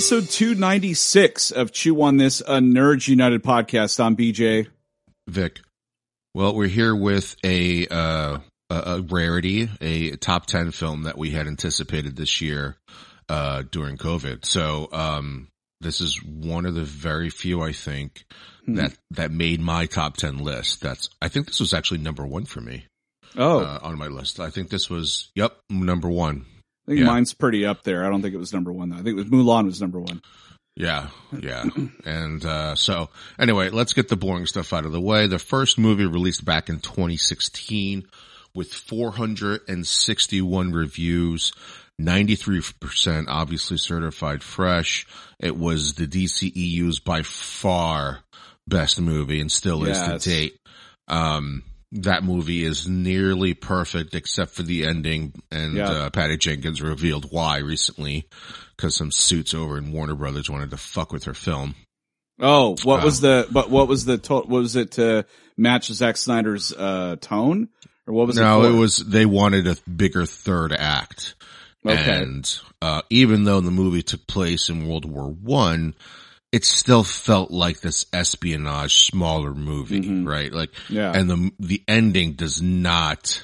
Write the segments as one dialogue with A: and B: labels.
A: Episode 296 of Chew on This, a Nerds United podcast. I'm BJ.
B: Vic. Well, we're here with a, uh, a, rarity, a top 10 film that we had anticipated this year, uh, during COVID. So, um, this is one of the very few, I think,
A: Hmm.
B: that, that made my top 10 list. That's, I think this was actually number one for me,
A: Oh,
B: uh, on my list. I think this was, yep, number one.
A: I think
B: yeah.
A: mine's pretty up there. I don't think it was number one though. I think it was Mulan was number one.
B: Yeah, yeah. And uh so anyway, let's get the boring stuff out of the way. The first movie released back in 2016 with 461 reviews, 93% obviously certified fresh. It was the DCEU's by far best movie and still is to date. Um that movie is nearly perfect except for the ending and
A: Yeah.
B: uh, Patty Jenkins revealed why recently because some suits over in Warner Brothers wanted to fuck with her film.
A: Oh, what
B: Uh,
A: was the, but what was the, to, what was it to match Zack Snyder's, uh, tone? Or what was it?
B: no,
A: for?
B: it was they wanted a bigger third act.
A: Okay.
B: And uh, even though the movie took place in World War One, it still felt like this espionage smaller movie,
A: Mhm.
B: right? Like,
A: Yeah.
B: and the the ending does not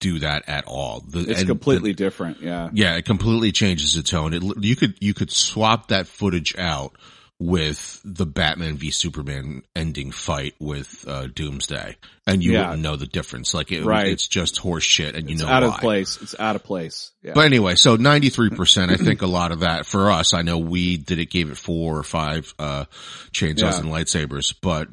B: do that at all. The,
A: it's
B: and
A: completely different. Yeah.
B: yeah, it completely changes the tone. It, you could you could swap that footage out with the Batman v Superman ending fight with uh, Doomsday, and you
A: Yeah.
B: wouldn't know the difference. Like, it,
A: Right.
B: it's just horse shit, and you
A: It's
B: know
A: out
B: why.
A: of place. It's out of place. Yeah.
B: But anyway, so 93%, I think a lot of that for us, I know we did it, gave it four or five, uh, chainsaws
A: Yeah.
B: and lightsabers, but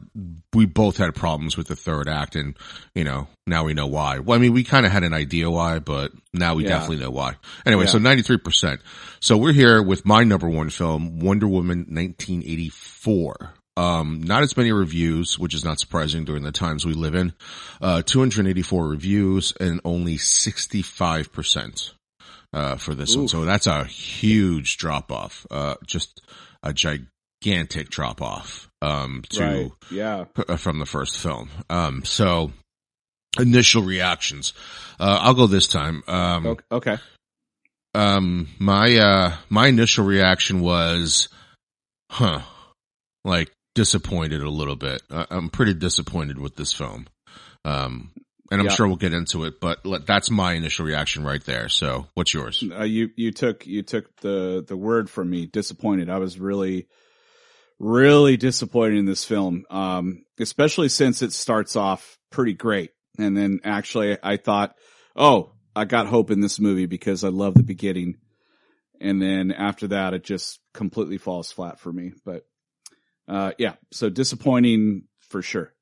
B: we both had problems with the third act and, you know, now we know why. Well, I mean, we kind of had an idea why, but now we definitely know why. Anyway, so 93%. So we're here with my number one film, Wonder Woman 1984. Um, not as many reviews, which is not surprising during the times we live in. Uh, 284 reviews and only 65% uh, for this one. So that's a huge drop off. Uh, just a gigantic drop off, um, to,
A: right. Yeah.
B: uh, from the first film. Um, so initial reactions. Uh, I'll go this time. Um,
A: Okay. okay.
B: um, my, uh, my initial reaction was, huh, like disappointed a little bit. I- I'm pretty disappointed with this film. Um, and I'm
A: Yeah.
B: sure we'll get into it, but let- that's my initial reaction right there. So what's yours?
A: Uh, you you took you took the the word from me. Disappointed. I was really really disappointed in this film. Um, especially since it starts off pretty great, and then actually I thought, oh, I got hope in this movie because I love the beginning, and then after that it just completely falls flat for me. But uh, yeah, so disappointing for sure.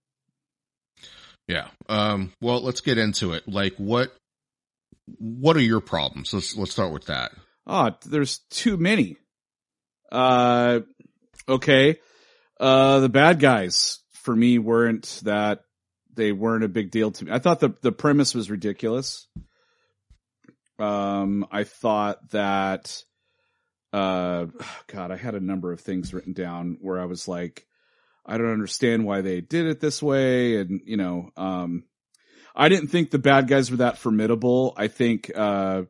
B: Yeah. Um, well, let's get into it. Like what, what are your problems? Let's, let's start with that.
A: Oh, there's too many. Uh, okay. Uh, the bad guys for me weren't that they weren't a big deal to me. I thought the, the premise was ridiculous. Um, I thought that, uh, God, I had a number of things written down where I was like, I don't understand why they did it this way. And, you know, um, I didn't think the bad guys were that formidable. I think, uh,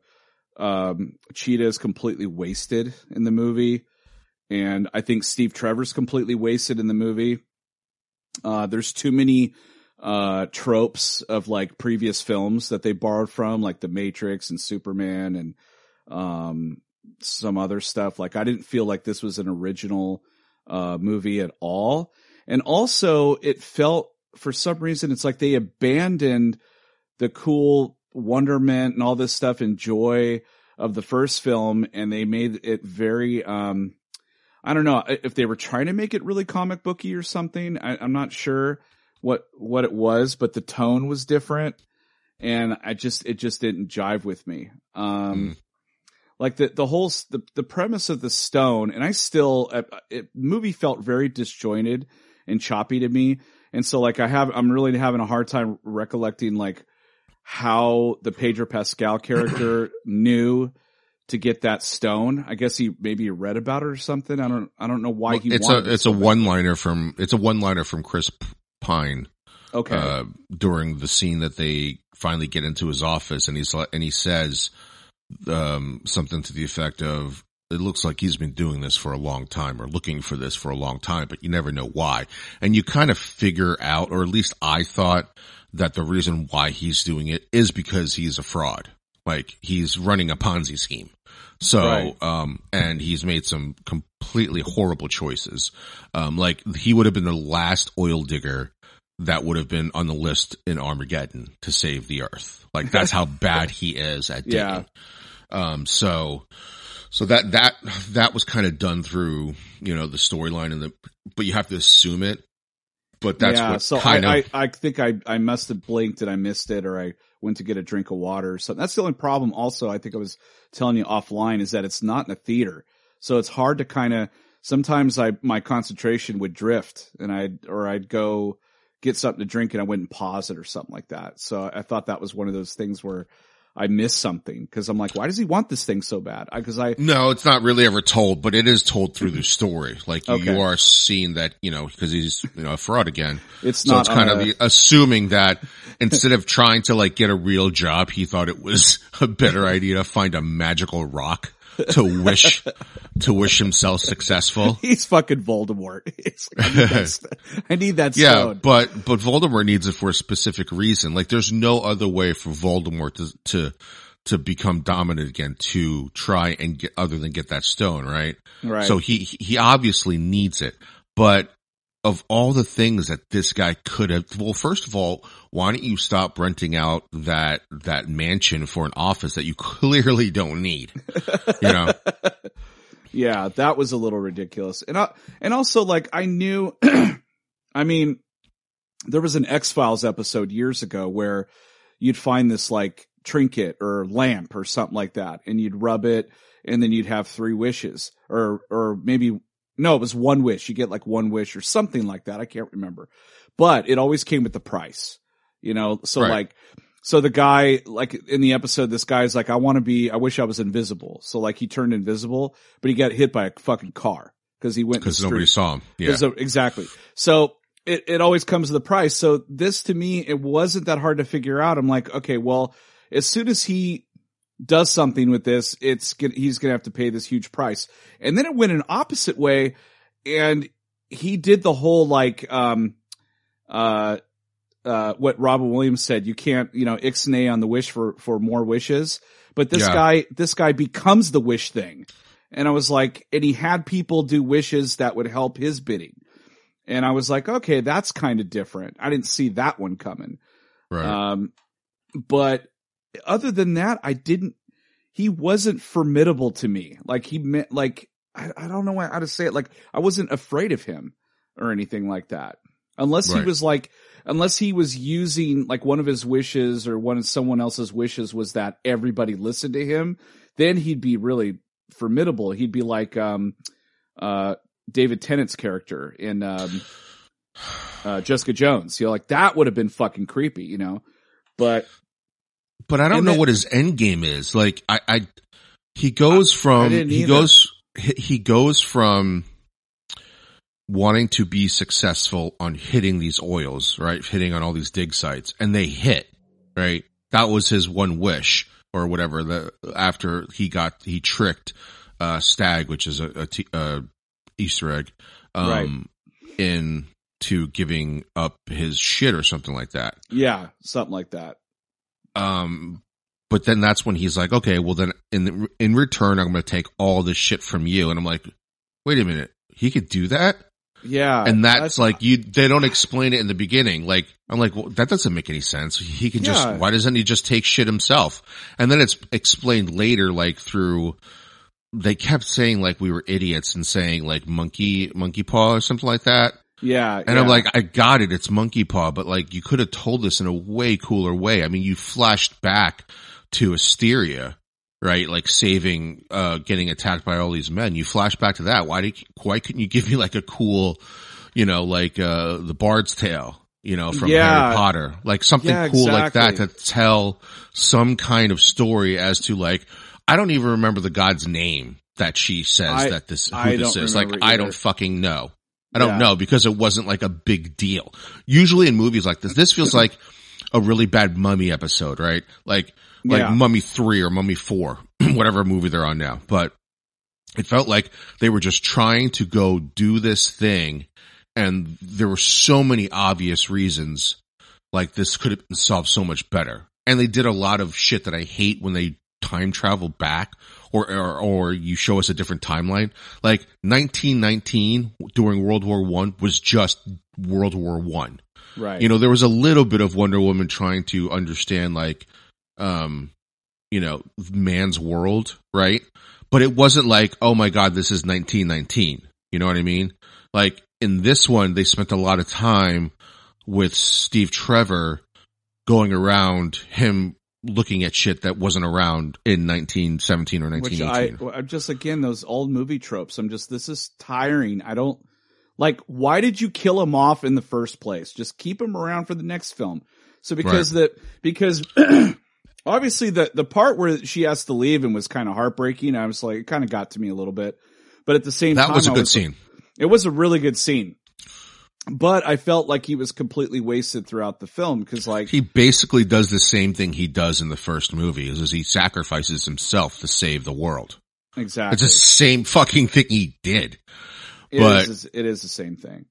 A: um, Cheetah is completely wasted in the movie. And I think Steve Trevor's completely wasted in the movie. Uh, there's too many uh, tropes of like previous films that they borrowed from, like The Matrix and Superman and um, some other stuff. Like I didn't feel like this was an original uh, movie at all. And also it felt for some reason it's like they abandoned the cool wonderment and all this stuff and joy of the first film and they made it very um I don't know if they were trying to make it really comic booky or something. I, am not sure what what it was, but the tone was different, and I just it just didn't jive with me. Um, mm. Like the the whole the the premise of the stone, and I still uh, it movie felt very disjointed and choppy to me, and so like I have I'm really having a hard time recollecting like how the Pedro Pascal character knew to get that stone. I guess he maybe read about it or something. I don't I don't know why he.
B: It's a it's a one liner from it's a one liner from Chris Pine.
A: Okay.
B: Uh, during the scene that they finally get into his office, and he's and he says um, something to the effect of, "It looks like he's been doing this for a long time, or looking for this for a long time, but you never know why." And you kind of figure out, or at least I thought that the reason why he's doing it is because he's a fraud. Like he's running a Ponzi scheme. So, right. um, and he's made some completely horrible choices. Um, like he would have been the last oil digger that would have been on the list in Armageddon to save the earth. Like that's how bad he is at digging. Yeah. Um, so, so that, that, that was kind of done through, you know, the storyline and the, but you have to assume it. But that's yeah, what so
A: I,
B: of,
A: I, I think I, I must have blinked and I missed it or I went to get a drink of water or something. That's the only problem also, I think I was telling you offline is that it's not in a theater. So it's hard to kind of, sometimes I, my concentration would drift and I'd, or I'd go get something to drink and I wouldn't pause it or something like that. So I thought that was one of those things where I missed something because I'm like, why does he want this thing so bad? Because I, I,
B: no, it's not really ever told, but it is told through the mm-hmm. story. Like okay. you are seeing that, you know, because he's you know a fraud again.
A: It's
B: so
A: not.
B: It's kind of the, assuming that instead of trying to like get a real job, he thought it was a better idea to find a magical rock to wish to wish himself successful.
A: He's fucking Voldemort. Like, I, need that, I need that
B: yeah, stone. but but Voldemort needs it for a specific reason. Like there's no other way for Voldemort to to to become dominant again to try and get other than get that stone, right?
A: Right.
B: So he he obviously needs it. But of all the things that this guy could have, well, first of all, why don't you stop renting out that, that mansion for an office that you clearly don't need? You know?
A: yeah, that was a little ridiculous. And I, and also like I knew, I mean, there was an X-Files episode years ago where you'd find this like trinket or lamp or something like that and you'd rub it and then you'd have three wishes or, or maybe no, it was one wish. You get like one wish or something like that. I can't remember, but it always came with the price, you know? So right. like, so the guy, like in the episode, this guy's like, I want to be, I wish I was invisible. So like he turned invisible, but he got hit by a fucking car because he went
B: because nobody saw him. Yeah,
A: exactly. So it, it always comes to the price. So this to me, it wasn't that hard to figure out. I'm like, okay, well, as soon as he does something with this, it's he's going to have to pay this huge price. And then it went an opposite way, and he did the whole like um uh uh what Robin Williams said. You can't you know ixnay on the wish for for more wishes. But this yeah. guy this guy becomes the wish thing, and I was like, and he had people do wishes that would help his bidding. And I was like, okay, that's kind of different. I didn't see that one coming.
B: Right.
A: Um, but other than that, I didn't, he wasn't formidable to me. Like he meant, like, I, I don't know how to say it. Like I wasn't afraid of him or anything like that. Unless right. he was like, unless he was using like one of his wishes or one of someone else's wishes was that everybody listened to him, then he'd be really formidable. He'd be like, um, uh, David Tennant's character in, um, uh, Jessica Jones. You know, like that would have been fucking creepy, you know, but
B: but I don't and know what his end game is. Like I, I he goes I, from I he goes he goes from wanting to be successful on hitting these oils, right? Hitting on all these dig sites and they hit, right? That was his one wish or whatever the after he got he tricked uh Stagg, which is a, a, t- a Easter egg um
A: right.
B: in to giving up his shit or something like that.
A: Yeah, something like that.
B: Um, but then that's when he's like, okay, well then in in return, I'm going to take all this shit from you, and I'm like, wait a minute, he could do that,
A: Yeah,
B: and that's, like you. They don't explain it in the beginning. Like I'm like, well, that doesn't make any sense. He can just. Why doesn't he just take shit himself? And then it's explained later, like through. They kept saying like we were idiots and saying like monkey monkey paw or something like that.
A: Yeah,
B: And I'm like, I got it. It's monkey paw, but like you could have told this in a way cooler way. I mean, you flashed back to Asteria, right? Like saving, uh, getting attacked by all these men. You flash back to that. Why did, why couldn't you give me like a cool, you know, like, uh, the Bard's Tale, you know, from
A: Yeah.
B: Harry Potter, like something
A: Yeah,
B: cool like that
A: exactly.
B: to tell some kind of story as to like, I don't even remember the god's name that she says
A: I-
B: that this, who
A: I
B: this is. Like,
A: remember
B: I don't fucking know. I don't
A: Yeah.
B: know because it wasn't like a big deal. Usually in movies like this, this feels like a really bad mummy episode, right? Like, like
A: Yeah.
B: Mummy 3 or Mummy 4, whatever movie they're on now. But it felt like they were just trying to go do this thing and there were so many obvious reasons like this could have been solved so much better. And they did a lot of shit that I hate when they time travel back or, or, or you show us a different timeline. Like 1919 during World War One was just World War One.
A: right.
B: You know, there was a little bit of Wonder Woman trying to understand like, um, you know, man's world, right? But it wasn't like, oh my God, this is 1919. You know what I mean? Like in this one, they spent a lot of time with Steve Trevor going around him looking at shit that wasn't around in 1917 or
A: which
B: 1918.
A: I I'm just again those old movie tropes. I'm just this is tiring. I don't like. Why did you kill him off in the first place? Just keep him around for the next film. So because the because obviously the the part where she has to leave and was kind of heartbreaking. I was like, it kind of got to me a little bit. But at the same
B: that
A: time,
B: was a good scene.
A: It was a really good scene. But I felt like he was completely wasted throughout the film because, like,
B: He basically does the same thing he does in the first movie is, is he sacrifices himself to save the world.
A: exactly,
B: It's the same fucking thing he did.
A: It
B: but-
A: is- it is the same thing.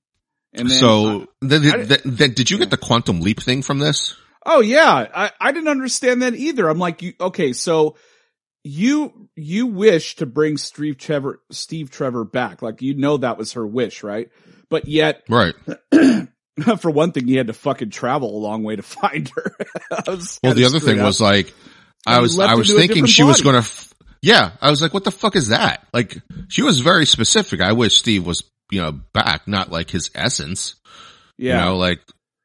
A: And then,
B: so then,
A: I-
B: then, then did you get the quantum leap thing from this?
A: Oh yeah, I, I didn't understand that either. I'm like, you, okay, so you you wish to bring Steve Trevor Steve Trevor back, like you know that was her wish, right? But yet,
B: Right.
A: for one thing, he had to fucking travel a long way to find her.
B: Well, the other thing
A: up.
B: was like, I
A: And
B: was, I was thinking she was going to, f- yeah, I was like, what the fuck is that? Like, she was very specific. I wish Steve was, you know, back, not like his essence,
A: yeah,
B: you know, like,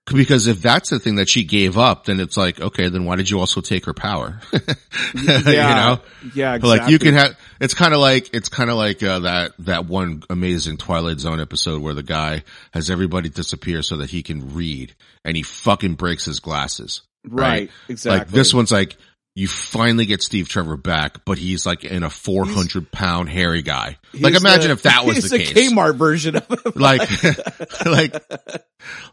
B: because if that's the thing that she gave up, then it's like, okay, then why did you also take her power? you know?
A: yeah, exactly.
B: Like you can have, it's kind of like, it's kind of like, uh, that, that one amazing Twilight Zone episode where the guy has everybody disappear so that he can read and he fucking breaks his glasses.
A: right, exactly.
B: Like this one's like, you finally get Steve Trevor back, but he's like in a 400 pound hairy guy. like imagine
A: the-
B: if that was the
A: the
B: case.
A: Kmart version of him.
B: Like, like,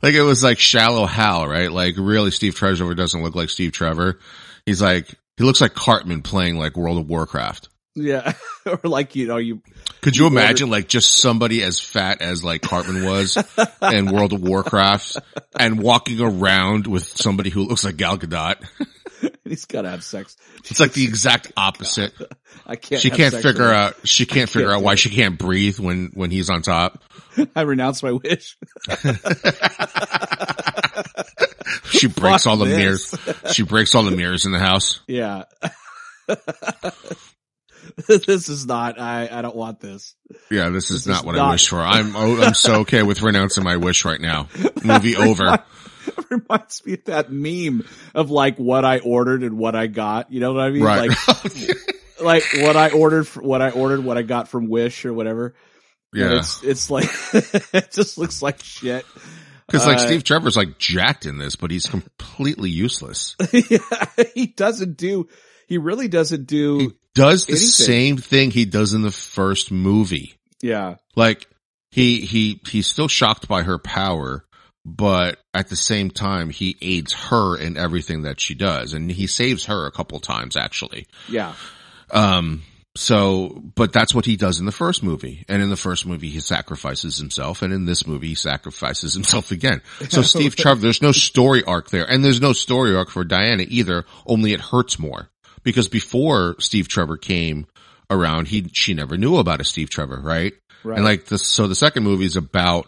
B: like it was like shallow Hal, right? Like really Steve Trevor doesn't look like Steve Trevor. He's like, he looks like Cartman playing like World of Warcraft.
A: Yeah, or like you know you
B: Could you imagine like just somebody as fat as like Cartman was in World of Warcraft and walking around with somebody who looks like Gal Gadot?
A: he's got to have sex.
B: It's like the exact opposite.
A: I can't.
B: She can't figure out, she can't figure
A: can't
B: out why
A: it.
B: she can't breathe when, when he's on top.
A: I renounce my wish.
B: She breaks
A: Fuck
B: all the
A: this.
B: mirrors. She breaks all the mirrors in the house.
A: Yeah. this is not. I. I don't want this.
B: Yeah, this is
A: This
B: not
A: is
B: what I
A: not-
B: wish for. I'm, oh, I'm so okay with renouncing my wish right now. Movie over.
A: Reminds me of that meme of like what I ordered and what I got. You know what I mean?
B: Right.
A: Like, like what I ordered, for, what I ordered, what I got from Wish or whatever. And
B: yeah.
A: It's it's like it just looks like shit.
B: Cause like
A: uh,
B: Steve Trevor's like jacked in this, but he's completely useless.
A: yeah, he doesn't do. He really doesn't do.
B: He does the
A: Anything.
B: same thing he does in the first movie.
A: yeah.
B: Like he, he, he's still shocked by her power, but at the same time, he aids her in everything that she does. And he saves her a couple times actually.
A: Yeah.
B: Um, So, but that's what he does in the first movie. And in the first movie, he sacrifices himself. And in this movie, he sacrifices himself again. So Steve Trevor, there's no story arc there. And there's no story arc for Diana either, only it hurts more. Because before Steve Trevor came around, he, she never knew about a Steve Trevor, right?
A: Right.
B: And like this, so the second movie is about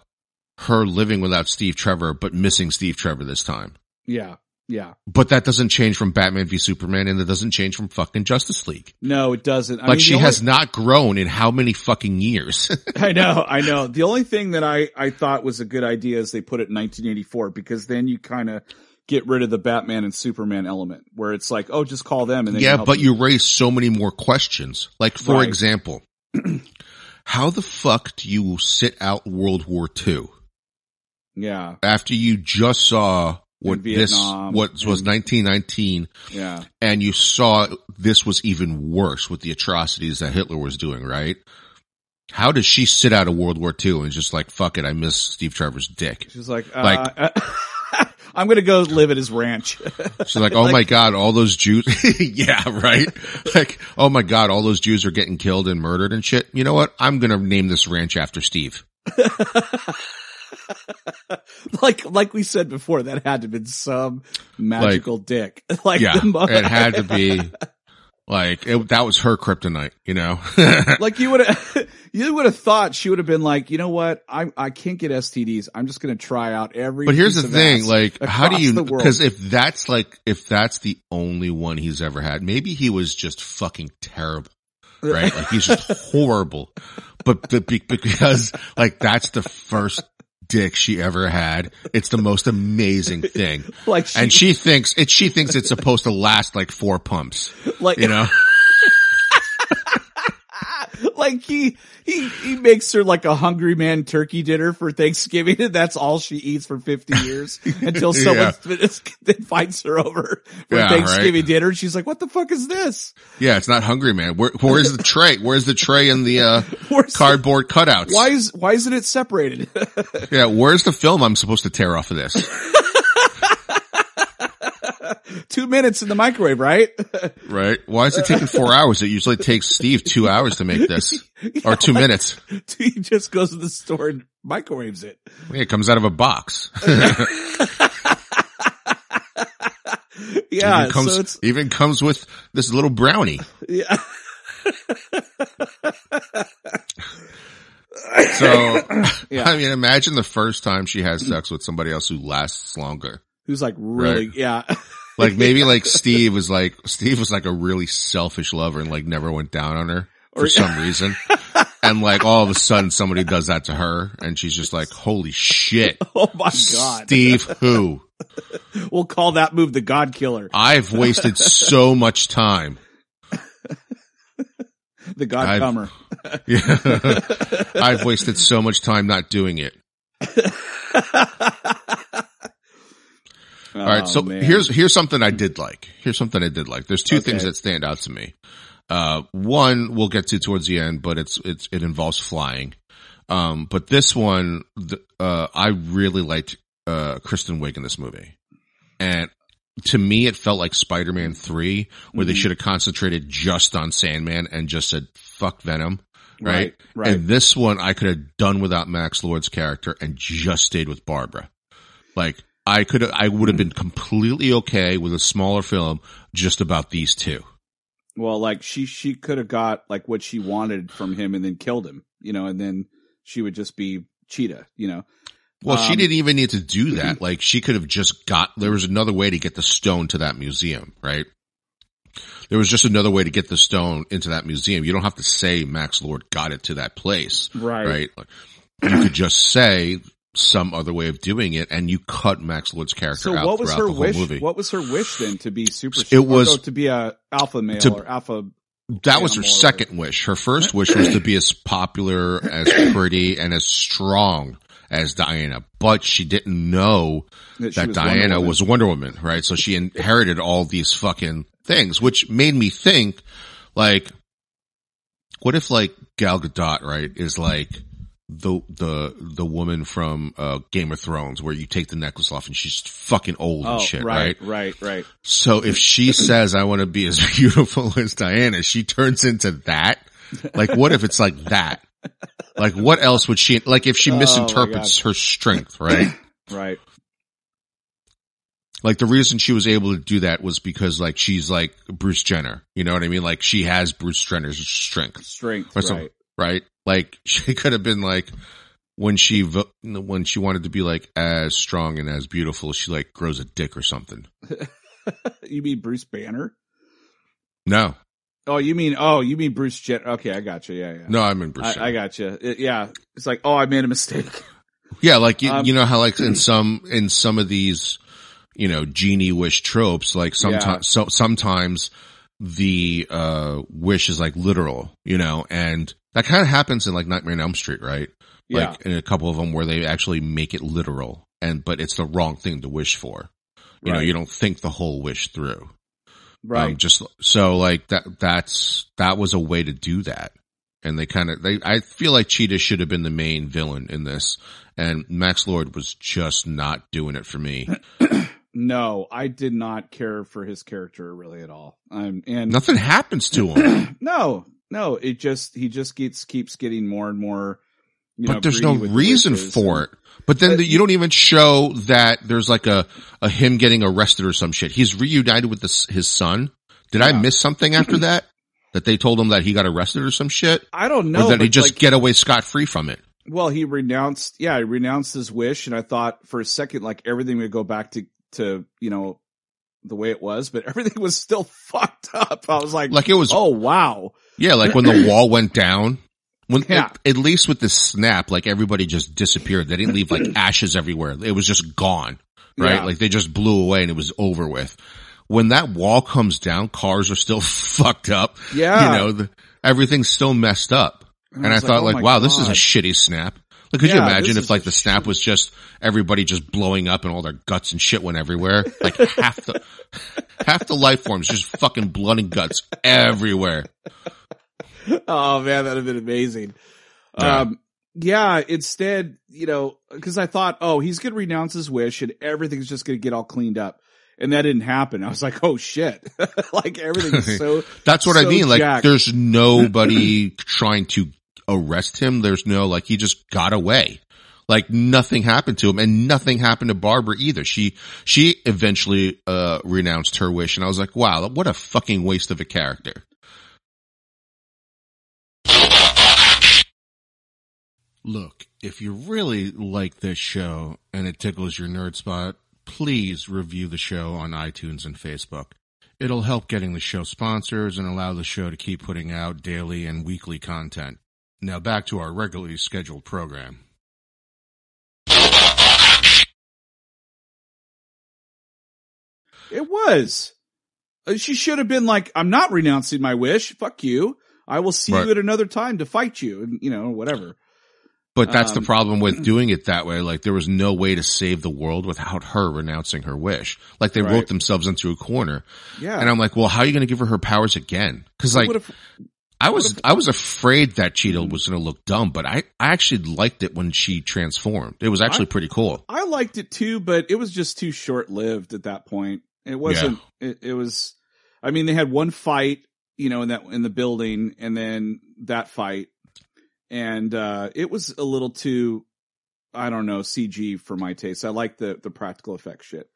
B: her living without Steve Trevor, but missing Steve Trevor this time.
A: yeah. Yeah.
B: But that doesn't change from Batman v Superman and that doesn't change from fucking Justice League.
A: No, it doesn't. I
B: like
A: mean,
B: she
A: only-
B: has not grown in how many fucking years?
A: I know, I know. The only thing that I, I thought was a good idea is they put it in 1984 because then you kind of get rid of the Batman and Superman element where it's like, oh, just call them and they
B: yeah, but you raise so many more questions. Like for
A: Right.
B: example, how the fuck do you sit out World War II
A: Yeah,
B: after you just saw what this what was 1919
A: yeah,
B: and you saw this was even worse with the atrocities that Hitler was doing, right? How does she sit out of World War II and just like fuck it, I miss Steve Trevor's dick?
A: she's like, uh,
B: Like-
A: I'm gonna go live at his ranch.
B: She's like, oh my god, all those Jews, yeah, right? Like, oh my god, all those Jews are getting killed and murdered and shit. You know what? I'm gonna name this ranch after Steve.
A: like, like we said before, that had to have been some magical dick. Like,
B: Yeah, it had to be like it, that was her kryptonite, you know?
A: like you would have, you would have thought she would have been like, you know what? I I can't get STDs. I'm just going to try out every.
B: But here's the thing, like, how do you, because if that's like, if that's the only one he's ever had, maybe he was just fucking terrible, right? Like he's just horrible. But be- because like that's the first dick she ever had. It's the most amazing thing.
A: like she,
B: And she thinks it, she thinks it's supposed to last like four pumps,
A: like
B: you know?
A: like he he he makes her like a hungry man turkey dinner for Thanksgiving, and that's all she eats for fifty years until someone then fights her over for
B: Yeah,
A: Thanksgiving dinner. She's like, "What the fuck is this?
B: Yeah, it's not hungry, man. Where, where's the tray? Where's the tray and the, uh, cardboard cutouts?
A: why is why isn't it separated?"
B: Yeah, where's the film I'm supposed to tear off of this?
A: Two minutes in the microwave, right?
B: Right? Why is it taking four hours? It usually takes Steve two hours to make this. Or two minutes.
A: he just goes to the store and microwaves it.
B: Yeah, it comes out of a box.
A: Yeah,
B: even comes,
A: so it's
B: even comes with this little brownie.
A: yeah.
B: So,
A: Yeah.
B: I mean, imagine the first time she has sex with somebody else who lasts longer.
A: Who's like really? Yeah.
B: Like maybe like Steve was like, Steve was like a really selfish lover and like never went down on her for
A: Or-
B: some reason. And like all of a sudden somebody does that to her and she's just like, holy shit.
A: Oh my god.
B: Steve who?
A: We'll call that move the God Killer.
B: I've wasted so much time.
A: The God
B: I've-
A: Comer.
B: Yeah. I've wasted so much time not doing it. All right. So
A: Oh, man.
B: here's, here's something I did like. Here's something I did like. There's two
A: Okay.
B: things that stand out to me. Uh, one we'll get to towards the end, but it's, it's, it involves flying. Um, but this one, the, uh, I really liked, uh, Kristen Wiig in this movie. And to me, it felt like Spider-Man 3, where they
A: Mhm.
B: should have concentrated just on Sandman and just said, fuck Venom. Right.
A: right. Right.
B: And this one I could have done without Max Lord's character and just stayed with Barbara. Like I could I would have been completely okay with a smaller film just about these two.
A: well, like she she could have got like what she wanted from him and then killed him, you know, and then she would just be Cheetah, you know.
B: Well, she
A: Um,
B: didn't even need to do that. Like she could have just got there was another way to get the stone to that museum, right? There was just another way to get the stone into that museum. You don't have to say Max Lord got it to that place.
A: Right.
B: right? Like, you could just say some other way of doing it, and you cut Max Lord's character
A: So
B: out
A: what was
B: throughout
A: her
B: the whole
A: wish?
B: movie.
A: What was her wish then to be super?
B: It was-
A: no, to be a alpha male
B: to-
A: or alpha.
B: that was her
A: or
B: second wish. Her first wish was to be as popular, as pretty, and as strong as Diana, but she didn't know
A: That,
B: that
A: was Wonder
B: Diana
A: Woman.
B: was Wonder Woman, right? So she inherited all these fucking things, which made me think, like, what if like Gal Gadot, right, is like the the the woman from uh, Game of Thrones, where you take the necklace off and she's fucking old and
A: Oh,
B: shit, right?
A: right, right, right.
B: So if she says, "I want to be as beautiful as Diana," she turns into that. Like, what if it's like that? Like, what else would she like if she
A: Oh,
B: misinterprets her strength, right?
A: Right.
B: like the reason she was able to do that was because like she's like Bruce Jenner. You know what I mean? Like she has Bruce Jenner's strength,
A: Strength,
B: Or
A: right.
B: Right? Like she could have been like when she vo- when she wanted to be like as strong and as beautiful, she like grows a dick or something.
A: you mean Bruce Banner?
B: No,
A: Oh, you mean oh, you mean Bruce Jet? Okay, I got you. Yeah, yeah.
B: no, I mean Bruce.
A: I, I got you. It, yeah, it's like oh, I made a mistake.
B: Yeah, like you,
A: Um,
B: you know how like in some in some of these, you know, genie wish tropes, like sometimes
A: Yeah.
B: so sometimes the uh wish is like literal, you know, and that kind of happens in like Nightmare on Elm Street, right?
A: Yeah,
B: Like in a couple of them where they actually make it literal, and but it's the wrong thing to wish for. You know, you don't think the whole wish through.
A: right.
B: Um, just so like that, that's, that was a way to do that. And they kind of, they, I feel like Cheetah should have been the main villain in this. And Max Lord was just not doing it for me.
A: no, I did not care for his character really at all. Um, and
B: Nothing happens to him,
A: no, no, it just he just gets keeps getting more and more. You know,
B: but there's no
A: the
B: reason for it. But then
A: But
B: the, you don't even show that there's like a, a him getting arrested or some shit. He's reunited with this, his son. Did I miss something after that? That they told him that he got arrested or some shit?
A: I don't know.
B: or that he just
A: like,
B: get away scot free from it?
A: well, he renounced. Yeah, he renounced his wish, and I thought for a second like everything would go back to to you know the way it was, but everything was still fucked up. I was like,
B: Like it was
A: oh wow,
B: Yeah, like when the wall went down. When
A: Yeah.
B: at, at least with the snap, like everybody just disappeared. They didn't leave like ashes everywhere. It was just gone, right?
A: Yeah.
B: Like they just blew away and it was over with. When that wall comes down, cars are still fucked up.
A: yeah.
B: You know, the, everything's still messed up. And I,
A: was
B: thought
A: oh
B: like,
A: my
B: wow, this is a shitty snap. Like, could you imagine if like the snap was just everybody just blowing up and all their guts and shit went everywhere? Like half the, half the life forms just fucking blood and guts everywhere.
A: oh man, that'd have been amazing.
B: Yeah.
A: Um, yeah. Instead, you know, because I thought, oh, he's gonna renounce his wish and everything's just gonna get all cleaned up, and that didn't happen. I was like, oh shit, like everything's so.
B: That's what I
A: so
B: mean. Like,
A: jacked.
B: there's nobody trying to arrest him. There's no, like, he just got away. Like, nothing happened to him and nothing happened to Barbara either. She, she eventually, uh, renounced her wish and I was like, wow, what a fucking waste of a character. Look, if you really like this show and it tickles your nerd spot, please review the show on iTunes and Facebook. It'll help getting the show sponsors and allow the show to keep putting out daily and weekly content. Now back to our regularly scheduled program.
A: It was. Uh, She should have been like, I'm not renouncing my wish. Fuck you. I will see
B: Right.
A: you at another time to fight you, and you know, whatever.
B: But that's the
A: Um,
B: problem with doing it that way. Like there was no way to save the world without her renouncing her wish. Like they
A: Right.
B: wrote themselves into a corner.
A: Yeah.
B: And I'm like, well, how are you going to give her her powers again? Cause like
A: what if,
B: I was, I was afraid that Cheetah
A: Mm.
B: was going to look dumb, but I, I actually liked it when she transformed. It was actually pretty cool.
A: I liked it too, but it was just too short lived at that point. It wasn't. It, it was. I mean, they had one fight, you know, in that in the building, and then that fight, and uh it was a little too. I don't know CG for my taste. I like the the practical effect shit,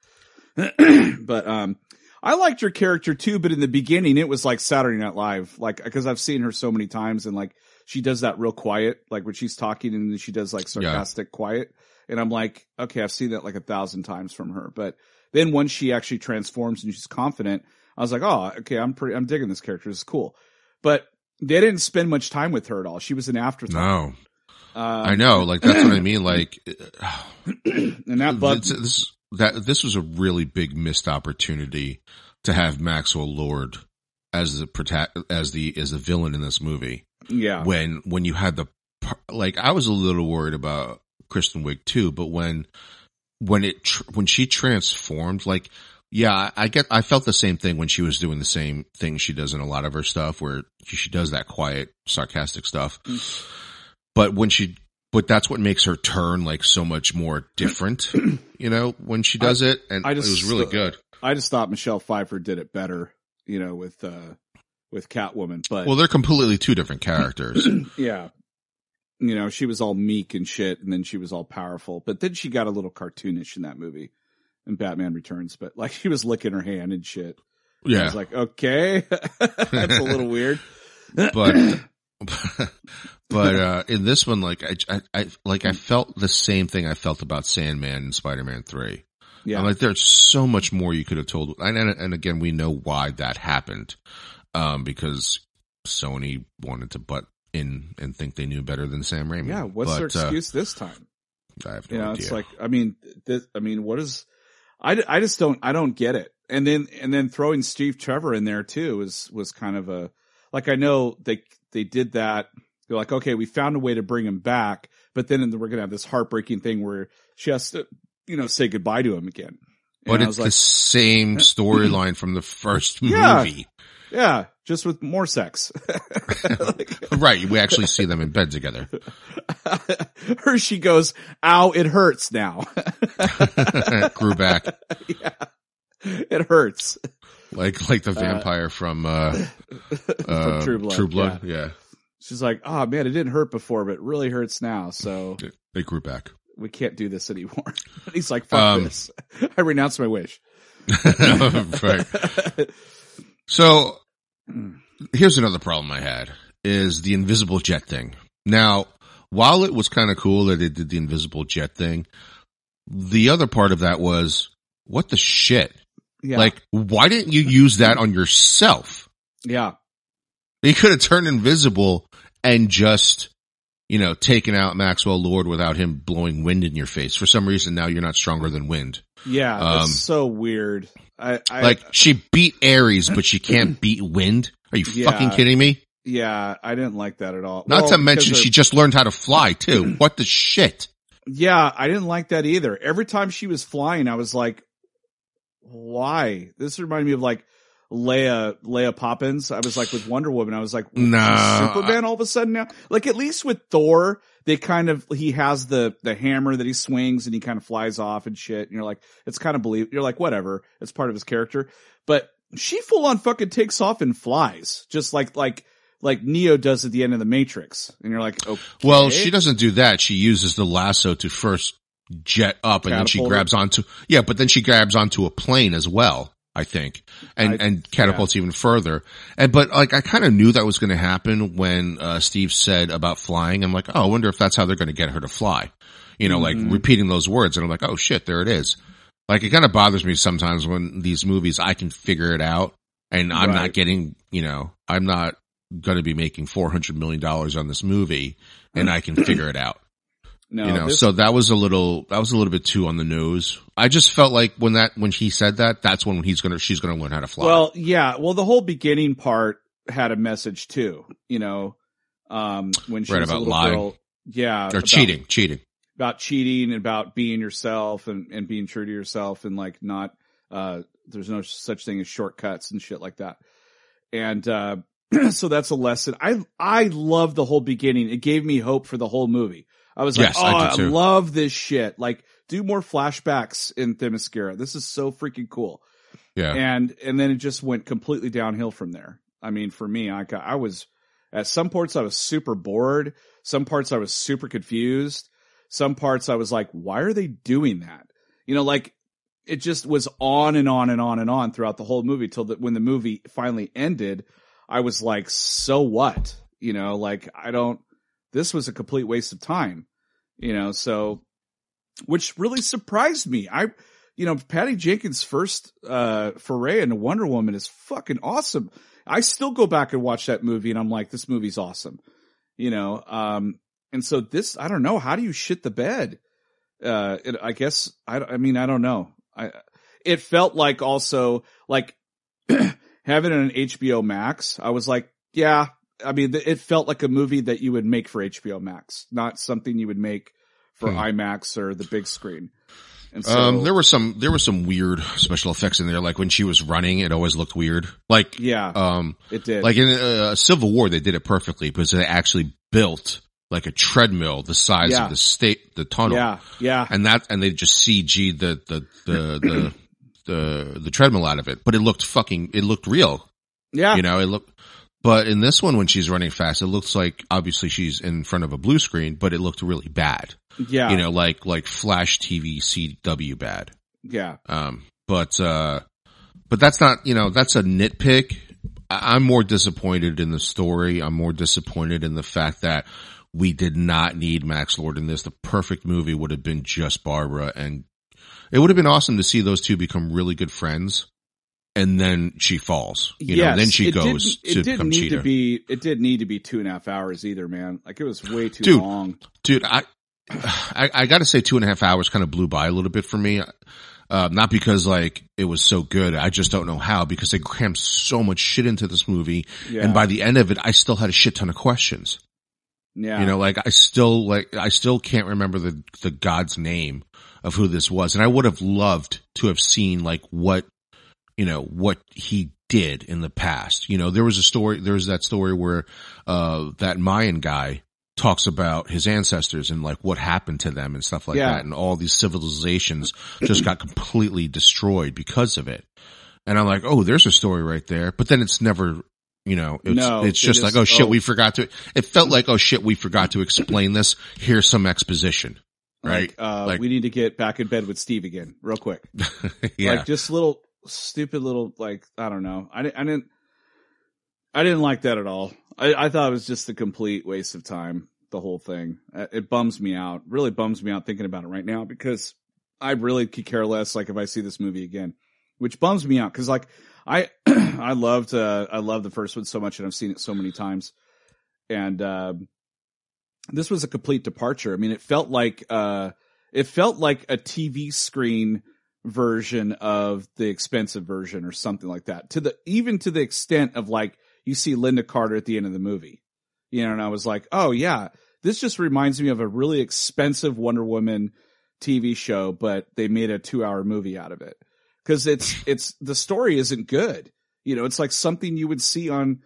A: but um, I liked her character too. But in the beginning, it was like Saturday Night Live, like because I've seen her so many times, and like she does that real quiet, like when she's talking, and she does like sarcastic quiet. And I'm like, okay, I've seen that like a thousand times from her. But then once she actually transforms and she's confident, I was like, oh, okay, I'm pretty, I'm digging this character. It's cool. But they didn't spend much time with her at all. She was an afterthought.
B: No,
A: Um,
B: I know. Like that's what I mean. Like
A: and that bug,
B: this, this, that this was a really big missed opportunity to have Maxwell Lord as the prota- as the as the villain in this movie.
A: yeah,
B: When when you had the like, I was a little worried about Kristen Wiig too, but when when it tr- when she transformed, like. Yeah, I- I get. I felt the same thing when she was doing the same thing she does in a lot of her stuff, where she does that quiet, sarcastic stuff. Mm. But when she but that's what makes her turn like so much more different, you know, when she does it. And
A: I just-
B: it was really good.
A: I just thought Michelle Pfeiffer did it better, you know, with uh with Catwoman. But
B: Well, they're completely two different characters.
A: yeah, you know, she was all meek and shit, and then she was all powerful. But then she got a little cartoonish in that movie, in Batman Returns. But like, she was licking her hand and shit. I
B: yeah.
A: was like, okay, that's a little weird.
B: but but uh in this one like I, I i like i felt the same thing i felt about sandman and spider-man 3
A: yeah,
B: i'm like there's so much more you could have told and, and and again we know why that happened um because sony wanted to butt in and think they knew better than sam raimi
A: yeah. What's
B: but,
A: their
B: uh,
A: excuse this time?
B: i have no
A: know,
B: idea
A: it's like, I mean, this, I mean, what is, I, I just don't, I don't get it. And then, and then throwing Steve Trevor in there too was, was kind of a, like, I know they, they did that. They're like, okay, we found a way to bring him back, but then we're going to have this heartbreaking thing where she has to, you know, say goodbye to him again.
B: but
A: And I
B: it's the same storyline from the first
A: Yeah.
B: movie
A: yeah, just with more sex. Like-
B: right we actually see them in bed together
A: Her, she goes, ow, it hurts now.
B: grew back
A: yeah. It hurts.
B: Like like the vampire from uh uh,
A: True Blood,
B: True Blood. Yeah.
A: She's like, oh man, it didn't hurt before, but it really hurts now. So
B: they grew back.
A: we can't do this anymore. And he's like, fuck
B: Um,
A: this. I renounce my wish.
B: right. So here's another problem I had is the invisible jet thing. Now, while it was kind of cool that it did the invisible jet thing, the other part of that was what the shit?
A: Yeah.
B: Like, why didn't you use that on yourself?
A: yeah.
B: You could have turned invisible and just, you know, taken out Maxwell Lord without him blowing wind in your face. For some reason, now you're not stronger than wind.
A: Yeah.
B: Um,
A: That's so weird. I, I
B: Like she beat Ares, but she can't beat wind. Are you
A: Yeah.
B: fucking kidding me?
A: yeah, I didn't like that at all.
B: Not
A: Well,
B: to mention she just learned how to fly too. What the shit?
A: yeah, I didn't like that either. Every time she was flying, I was like, why? This reminded me of like Leia, Leia Poppins. I was like with Wonder Woman. I was like,
B: Nah.
A: Superman all of a sudden now. Like at least with Thor, they kind of, he has the, the hammer that he swings and he kind of flies off and shit. And you're like, it's kind of believe, you're like, whatever. It's part of his character. But she full on fucking takes off and flies. Just like, like, like Neo does at the end of the Matrix. And you're like, okay.
B: Well, she doesn't do that. She uses the lasso to first jet up and then she grabs onto, yeah, but then she grabs onto a plane as well, I think, and,
A: I-
B: and catapults even further. And, but like, I kind of knew that was going to happen when, uh, Steve said about flying. I'm like, oh, I wonder if that's how they're going to get her to fly. You know, like
A: Mhm.
B: repeating those words. And I'm like, oh shit, there it is. Like, it kind of bothers me sometimes when these movies, I can figure it out and I'm
A: Right.
B: not getting, you know, I'm not going to be making $400 million on this movie and I can figure it out
A: no,
B: you know,
A: this-
B: so that was a little, that was a little bit too on the nose. I just felt like when that, when he said that, that's when he's gonna, she's gonna learn how to fly.
A: Well, yeah. Well, the whole beginning part had a message too. You know, um, when she
B: Right,
A: was a
B: about
A: little
B: lying.
A: girl, yeah,
B: or
A: about-
B: cheating, cheating.
A: about cheating, about being yourself and and being true to yourself, and like not, uh, there's no such thing as shortcuts and shit like that. And uh, so that's a lesson. I I love the whole beginning. It gave me hope for the whole movie. I was like, oh,
B: I
A: I, love this shit. Like, do more flashbacks in Themyscira. This is so freaking cool
B: Yeah.
A: and and then it just went completely downhill from there. I mean, for me, I I was at some parts I was super bored. Some parts I was super confused. Some parts I was like, why are they doing that? You know, like it just was on and on and on and on throughout the whole movie till that when the movie finally ended, I was like, so what? You know, like I don't. This was a complete waste of time. You know, so which really surprised me. I you know, Patty Jenkins' first uh, foray into Wonder Woman is fucking awesome. I still go back and watch that movie, and I'm like, this movie's awesome. You know, um, and so this, I don't know, how do you shit the bed? Uh, it, I guess I, I mean, I don't know. I, it felt like also like having on HBO Max. I was like, yeah, I mean, it felt like a movie that you would make for HBO Max, not something you would make for
B: Hmm.
A: IMAX or the big screen. And so,
B: um, there were some, there were some weird special effects in there. Like when she was running, it always looked weird. Like,
A: yeah,
B: um,
A: it did.
B: like in uh, Civil War, they did it perfectly because they actually built like a treadmill the size
A: Yeah.
B: of the state, the tunnel.
A: Yeah, yeah,
B: And that, and they just CG the, the, the, the, the, the treadmill out of it, but it looked fucking, it looked real.
A: yeah.
B: You know, it looked, but in this one, when she's running fast, it looks like obviously she's in front of a blue screen, but it looked really bad.
A: yeah,
B: You know, like, like Flash TV CW bad.
A: yeah,
B: Um, but, uh, but that's not, you know, that's a nitpick. I- I'm more disappointed in the story. I'm more disappointed in the fact that we did not need Max Lord in this. The perfect movie would have been just Barbara and it would have been awesome to see those two become really good friends. And then she falls, you know, then she goes
A: didn't-
B: to
A: it didn't
B: become
A: need to be. It didn't need to be two and a half hours either, man. Like it was way too
B: Dude.
A: long.
B: dude, I, I, I gotta say two and a half hours kind of blew by a little bit for me. Uh, not because like it was so good. I just don't know how because they crammed so much shit into this movie.
A: Yeah,
B: And by the end of it, I still had a shit ton of questions.
A: yeah,
B: You know, like I still like, I still can't remember the, the God's name of who this was. And I would have loved to have seen like what, you know, what he did in the past. You know, there was a story, there's that story where, uh, that Mayan guy talks about his ancestors and like what happened to them and stuff like
A: Yeah.
B: that. And all these civilizations just got completely destroyed because of it. And I'm like, oh, there's a story right there. But then it's never, you know, it's,
A: No,
B: it's just like, oh shit,
A: oh.
B: we forgot to, it felt like, oh shit, we forgot to explain this. Here's some exposition. Right.
A: Like, uh,
B: Like-
A: we need to get back in bed with Steve again, real quick.
B: yeah.
A: Like just little stupid little like I don't know. I didn't. I didn't. I didn't like that at all. I, I thought it was just a complete waste of time. The whole thing. Uh, It bums me out. Really bums me out thinking about it right now because I really could care less. Like if I see this movie again, which bums me out because like I I loved uh, I loved the first one so much and I've seen it so many times, and um this was a complete departure. I mean, it felt like uh, it felt like a TV screen version of the expensive version or something like that. To the even to the extent of like you see Lynda Carter at the end of the movie, you know, and I was like, oh yeah, this just reminds me of a really expensive Wonder Woman TV show, but they made a two hour movie out of it because it's it's the story isn't good. You know, it's like something you would see on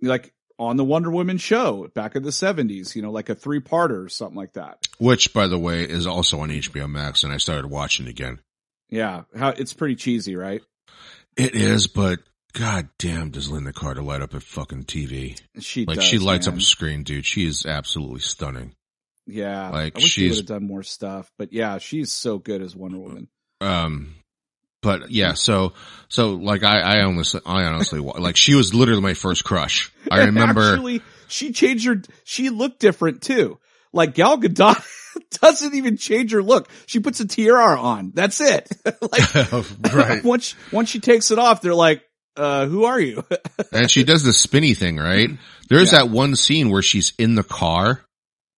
A: like on the Wonder Woman show back in the seventies. You know, like a three parter or something like that.
B: Which, by the way, is also on HBO Max, and I started watching again.
A: Yeah, how it's pretty cheesy, right?
B: It is, but god damn, does Lynda Carter light up a fucking TV?
A: She
B: Like
A: does,
B: she lights
A: man.
B: up a screen, dude. She is absolutely stunning.
A: Yeah,
B: like,
A: I wish she
B: she's-
A: would have done more stuff, but yeah, she's so good as Wonder Woman.
B: Um, but yeah, so so like I I honestly I honestly like she was literally my first crush. I remember.
A: actually, she changed her. She looked different too. Like Gal Gadot doesn't even change her look. She puts a tiara on. That's it. like
B: right.
A: once once she takes it off, they're like, uh, "Who are you?"
B: and she does the spinny thing, right? There's
A: Yeah.
B: that one scene where she's in the car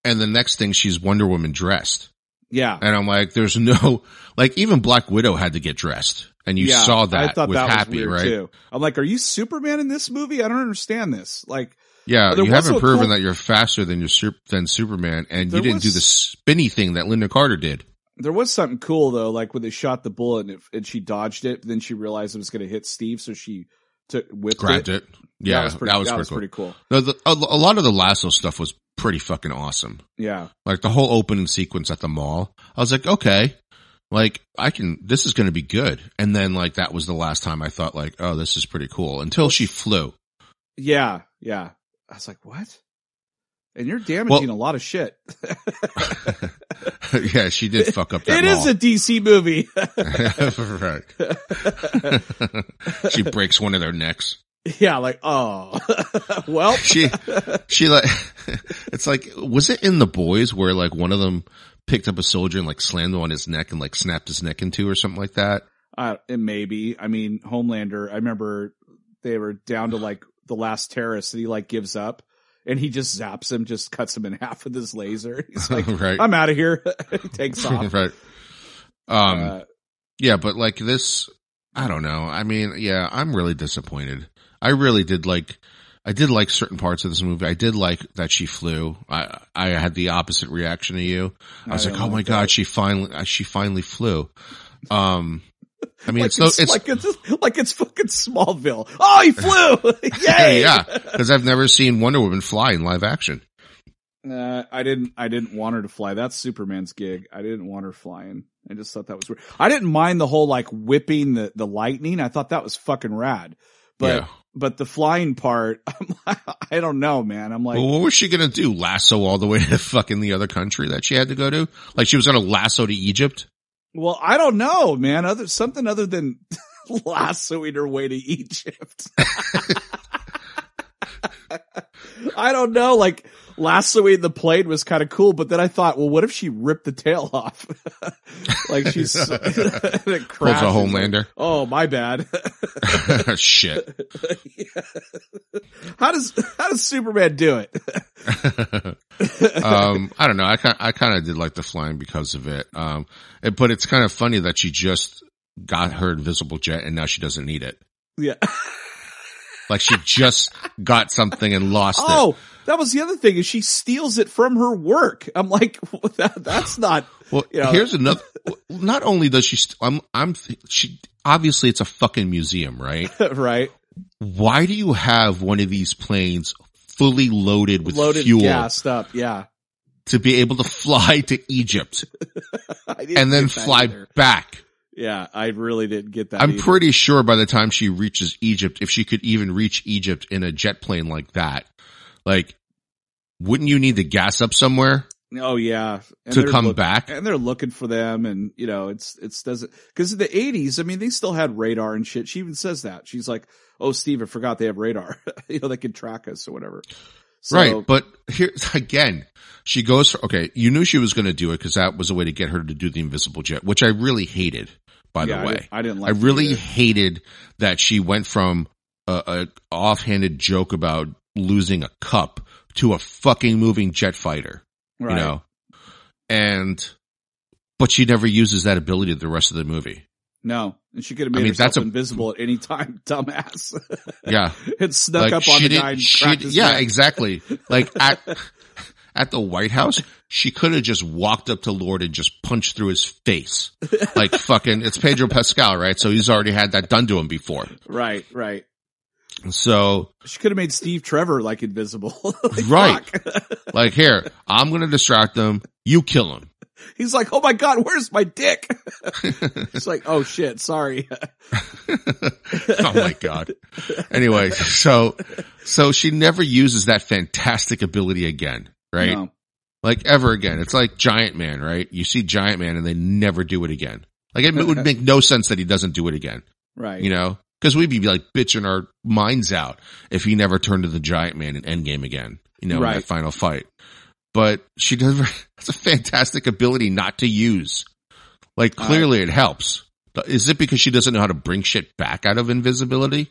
B: and the next thing she's Wonder Woman dressed.
A: yeah,
B: And I'm like, there's no, like even Black Widow had to get dressed and you
A: yeah.
B: saw that
A: I thought
B: with
A: that
B: Happy, right?
A: too. I'm like, "Are you Superman in this movie?" I don't understand this. Like,
B: Yeah. You haven't proven
A: cool-
B: that you're faster than your than Superman and
A: There
B: you didn't do the spinny thing that Lynda Carter did.
A: there was something cool though, like when they shot the bullet and, it, and she dodged it, then she realized it was going to hit Steve, so she took whipped
B: Grabbed
A: it.
B: it. Yeah.
A: that was pretty,
B: that was
A: that
B: pretty
A: was
B: cool.
A: pretty cool.
B: No, the, a, a lot of the lasso stuff was pretty fucking awesome.
A: Yeah,
B: Like the whole opening sequence at the mall. I was like, okay, like I can, this is going to be good. And then like that was the last time I thought like, oh, this is pretty cool until she flew.
A: yeah, yeah. I was like, "What?" And you're damaging a lot of shit.
B: yeah, she did fuck up that
A: It is
B: mall.
A: a DC movie.
B: right. she breaks one of their necks.
A: yeah, like, oh, well,
B: She, she like, it's like, was it in the boys where like one of them picked up a soldier and like slammed on his neck and like snapped his neck in two or something like that?
A: uh, it maybe. I mean, Homelander. I remember they were down to like the last terrorist, and he like gives up, and he just zaps him, just cuts him in half with his laser. He's like,
B: right.
A: "I'm out of here." he takes off.
B: right. Um,
A: Uh,
B: yeah, but like this, I don't know. I mean, yeah, I'm really disappointed. I really did like, I did like certain parts of this movie. I did like that she flew. I, I had the opposite reaction to you. I was
A: I
B: like, oh my God,
A: that.
B: she finally, she finally flew. Um, I mean,
A: like
B: it's no,
A: it's,
B: it's,
A: like it's like it's fucking Smallville. Oh, he flew! Yay!
B: yeah, because I've never seen Wonder Woman fly in live action.
A: Uh, I didn't. I didn't want her to fly. That's Superman's gig. I didn't want her flying. I just thought that was weird. I didn't mind the whole like whipping the the lightning. I thought that was fucking rad. But
B: Yeah.
A: but the flying part, I'm like, I don't know, man. I'm like,
B: Well, what was she gonna do? Lasso all the way to fucking the other country that she had to go to? Like she was gonna lasso to Egypt?
A: Well, I don't know, man. Other something other than lassoing her way to Egypt. I don't know. Like lassoing the plane was kind of cool, but then I thought, well, what if she ripped the tail off? like she's and it
B: a. Homelander.
A: Oh, my bad.
B: Shit.
A: how does how does Superman do it?
B: um, I don't know. I kind I kind of did like the flying because of it. Um, it- but it's kind of funny that she just got her invisible jet and now she doesn't need it.
A: yeah.
B: Like she just got something and lost it.
A: That was the other thing is she steals it from her work. I'm like, that, that's not.
B: Well,
A: you know-
B: here's another. Not only does she, st- I'm, I'm, she obviously it's a fucking museum, right?
A: right.
B: Why do you have one of these planes fully loaded with
A: Loaded,
B: fuel
A: gassed up. Yeah.
B: to be able to fly to Egypt and then fly
A: either.
B: back?
A: Yeah, I really didn't get that.
B: I'm
A: either.
B: pretty sure by the time she reaches Egypt, if she could even reach Egypt in a jet plane like that, like, wouldn't you need to gas up somewhere
A: Oh yeah, And
B: to come
A: look-
B: back?
A: and they're looking for them, and you know, it's it's doesn't because in the '80s, I mean, they still had radar and shit. She even says that she's like, "Oh, Steve, I forgot they have radar. you know, they can track us or whatever." So,
B: right. But here again, she goes for, okay, you knew she was going to do it because that was a way to get her to do the invisible jet, which I really hated, by
A: yeah,
B: the
A: I
B: way.
A: didn't, I didn't
B: I
A: like. it
B: really
A: either.
B: hated that she went from a, a offhanded joke about losing a cup to a fucking moving jet fighter,
A: right.
B: you know? And, but she never uses that ability the rest of the movie.
A: No, and she could have
B: I
A: made
B: mean,
A: herself
B: that's a-
A: invisible at any time, dumbass.
B: Yeah.
A: and snuck up on the guy and cracked his
B: yeah,
A: neck.
B: exactly. Like at, at the White House, she could have just walked up to Lord and just punched through his face. Like fucking, it's Pedro Pascal, right? So he's already had that done to him before.
A: Right, right.
B: So,
A: She could have made Steve Trevor like invisible. Like,
B: Right. like here, I'm going to distract them. You kill him.
A: He's like, "Oh my god, where's my dick?" it's like, "Oh shit, sorry."
B: oh my God. Anyway, so, so she never uses that fantastic ability again, right?
A: No.
B: Like ever again. It's like Giant Man, right? You see Giant Man and they never do it again. Like it would make no sense that he doesn't do it again,
A: Right.
B: you know? Cause we'd be like bitching our minds out if he never turned to the Giant Man in Endgame again, you know, in that final fight. But she does, it's a fantastic ability not to use. Like
A: Uh,
B: clearly it helps. Is it because she doesn't know how to bring shit back out of invisibility?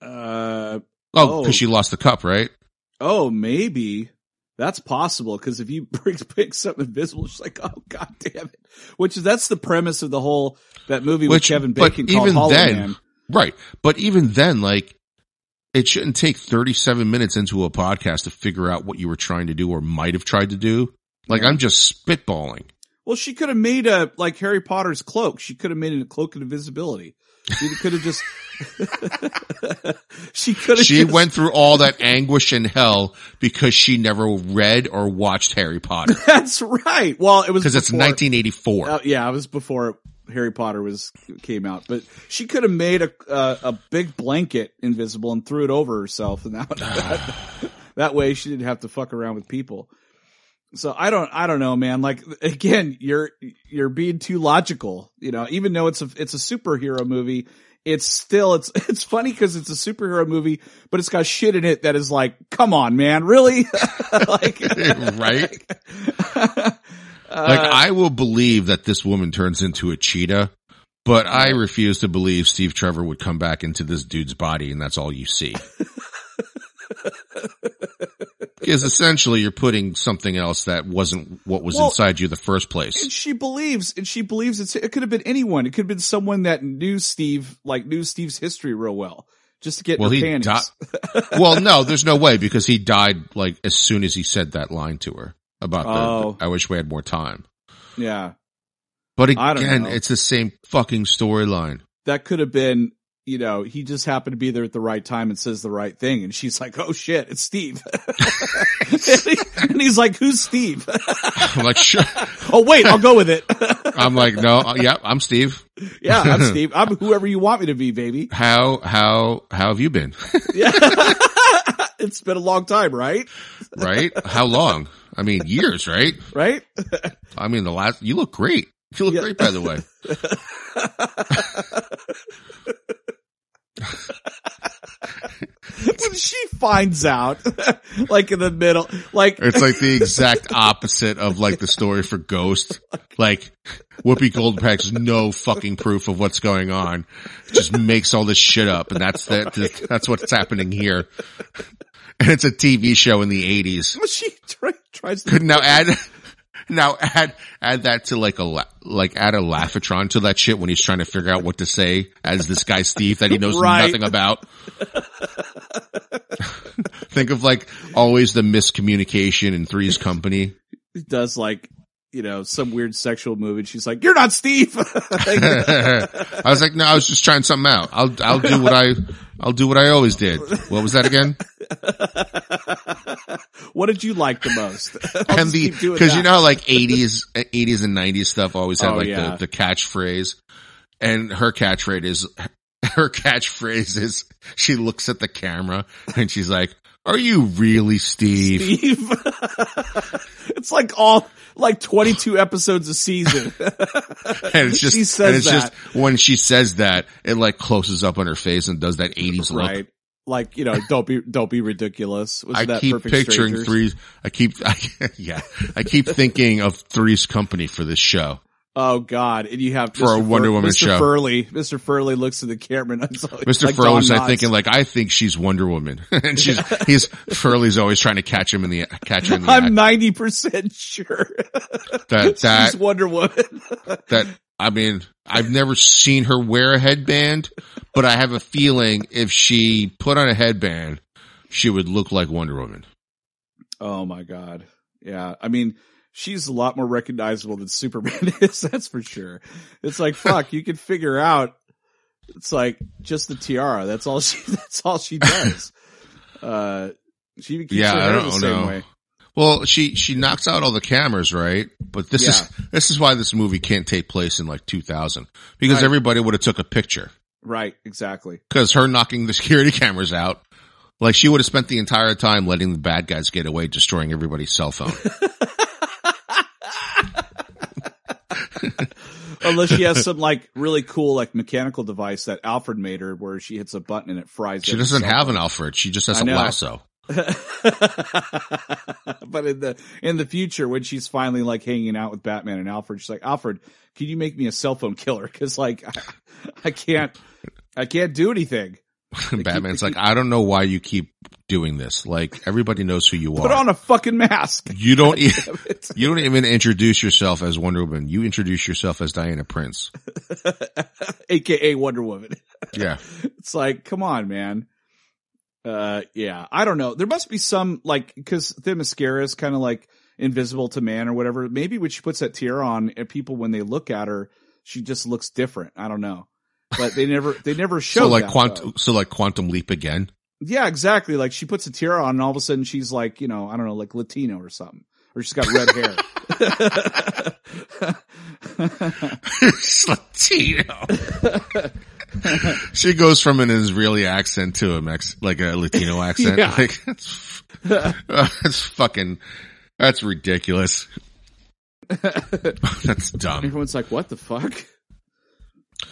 A: uh
B: Oh,
A: Oh.
B: because she lost the cup, right?
A: oh, maybe. That's possible because if you bring pick something invisible, she's like, "Oh god damn it!" Which is that's the premise of the whole that movie with
B: Which-
A: Kevin
B: but
A: Bacon called
B: even
A: Hollow
B: then-
A: Man.
B: Right. But even then, like, it shouldn't take 37 minutes into a podcast to figure out what you were trying to do or might have tried to do. Like,
A: Yeah.
B: I'm just spitballing.
A: Well, she could have made a like Harry Potter's cloak. She could have made it a cloak of invisibility. She could have just. she could have.
B: She
A: just,
B: went through all that anguish and hell because she never read or watched Harry Potter.
A: That's right. Well, it was
B: Because it's 1984.
A: Uh, yeah, it was before Harry Potter was came out, but she could have made a uh, a big blanket invisible and threw it over herself, and that, that that way she didn't have to fuck around with people. So I don't I don't know, man. Like again, you're you're being too logical. You know, even though it's a it's a superhero movie, it's still it's it's funny because it's a superhero movie, but it's got shit in it that is like, come on, man, really? like,
B: right? Like, uh, I will believe that this woman turns into a cheetah, but I refuse to believe Steve Trevor would come back into this dude's body and that's all you see. Because essentially you're putting something else that wasn't what was
A: Well-
B: inside you the first place.
A: And she believes, and she believes it's, it could have been anyone. It could have been someone that knew Steve, like knew Steve's history real well, just to get
B: Well, he
A: panties.
B: di- well, no, there's no way because he died like as soon as he said that line to her about the,
A: Oh.
B: I wish we had more time.
A: yeah,
B: But again, it's the same fucking storyline.
A: that could have been you know, he just happened to be there at the right time and says the right thing. And she's like, Oh shit, it's Steve. and, he- and he's like, who's Steve?
B: I'm like, sure.
A: oh wait, I'll go with it.
B: I'm like, no, uh, yeah, I'm Steve.
A: yeah, I'm Steve. I'm whoever you want me to be, baby.
B: How, how, how have you been?
A: Yeah. it's been a long time, right?
B: right? How long? I mean, years, right?
A: Right?
B: I mean, the last, you look great. You look
A: Yeah.
B: great, by the way.
A: when she finds out, like in the middle, like
B: It's like the exact opposite of like the story for Ghost. Like Whoopi Goldberg has no fucking proof of what's going on. Just makes all this shit up, and that's that. That's what's happening here. And it's a TV show in the eighties.
A: she try, tries to
B: Could now add, now add add that to like a like add a laughatron to that shit when he's trying to figure out what to say as this guy Steve that he knows
A: Right.
B: nothing about. Think of like always the miscommunication in Three's Company.
A: does like you know some weird sexual move, and she's like, "You're not Steve."
B: I was like, no, I was just trying something out. I'll I'll do what I I'll do what I always did. What was that again?
A: what did you like the most?
B: And the because you know like eighties eighties and nineties stuff always had
A: Oh,
B: like
A: yeah.
B: the the catchphrase, and her catchphrase is her catchphrase is she looks at the camera and she's like, "Are you really Steve?"
A: Steve. it's like all like 22 episodes a season.
B: And it's just
A: She says
B: and it's
A: that.
B: just when she says that it like closes up on her face and does that eighties look.
A: right. Like, you know, don't be, don't be ridiculous. Was
B: I
A: that
B: keep picturing
A: Strangers?
B: threes. I keep, I, yeah, I keep thinking of Three's Company for this show.
A: Oh God. And you have
B: For a
A: Mr.
B: Wonder Woman
A: Mr.
B: show.
A: Furley. Mr. Furley looks at the camera and it's like,
B: Mr.
A: like
B: Furley's,
A: Knotts.
B: thinking like, I think she's Wonder Woman, and she's he's Furley's always trying to catch him in the catch her in the
A: I'm 90% sure
B: That that
A: she's Wonder Woman.
B: that. I mean, I've never seen her wear a headband, but I have a feeling if she put on a headband, she would look like Wonder Woman.
A: oh my God. Yeah. I mean, she's a lot more recognizable than Superman is. That's for sure. It's like, fuck, you can figure out. It's like just the tiara. That's all she, that's all she does. uh, she keeps
B: Yeah,
A: her
B: I
A: hair the
B: don't
A: same
B: know.
A: way.
B: Well, she she knocks out all the cameras, right? But this is this is why this movie can't take place in like 2000 because
A: Right.
B: everybody would have took a picture.
A: Right. Exactly.
B: Because her knocking the security cameras out, like she would have spent the entire time letting the bad guys get away, destroying everybody's cell phone.
A: Unless she has some like really cool like mechanical device that Alfred made her where she hits a button and it fries.
B: She doesn't have an Alfred. She just has a lasso.
A: but in the in the future, when she's finally like hanging out with Batman and Alfred, she's like, Alfred, can you make me a cell phone killer? Because like, I can't, I can't do anything.
B: Batman's like, I don't know why you keep doing this. Like everybody knows who you
A: Put
B: are.
A: Put on a fucking mask.
B: you don't. e- You don't even introduce yourself as Wonder Woman. You introduce yourself as Diana Prince.
A: AKA Wonder Woman.
B: Yeah.
A: It's like, come on, man. Uh, yeah, I don't know. There must be some like because the mascara is kind of like invisible to man or whatever. Maybe when she puts that tear on, and people when they look at her, she just looks different. I don't know, but they never they never show
B: So like
A: that,
B: quantum.
A: though.
B: So like quantum leap again.
A: Yeah, exactly. Like she puts a tiara on, and all of a sudden she's like, you know, I don't know, like Latino or something, or she's got red hair.
B: Latino. she goes from an Israeli accent to a Mex, like a Latino accent.
A: Yeah.
B: Like that's, that's fucking, that's ridiculous. that's dumb.
A: Everyone's like, what the fuck?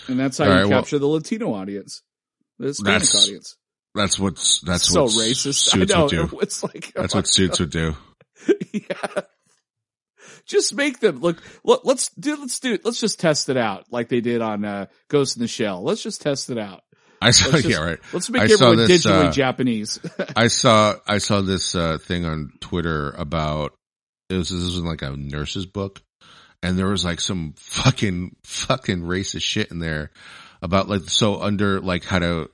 A: And that's how
B: All
A: you
B: right, well-
A: capture the Latino audience, the Hispanic
B: That's-
A: audience.
B: That's what's, that's
A: so racist. I
B: suits
A: know.
B: would do.
A: It's like
B: That's what suits would do.
A: yeah. Just make them look. Look, let's do. Let's do. Let's just test it out, like they did on uh, Ghost in the Shell. Let's just test it out.
B: I saw,
A: Let's just-
B: yeah, right.
A: Let's make
B: I
A: everyone
B: this,
A: digitally
B: uh,
A: Japanese.
B: I saw I saw this uh, thing on Twitter about it was this was in like a nurse's book, and there was like some fucking fucking racist shit in there about like so under like how to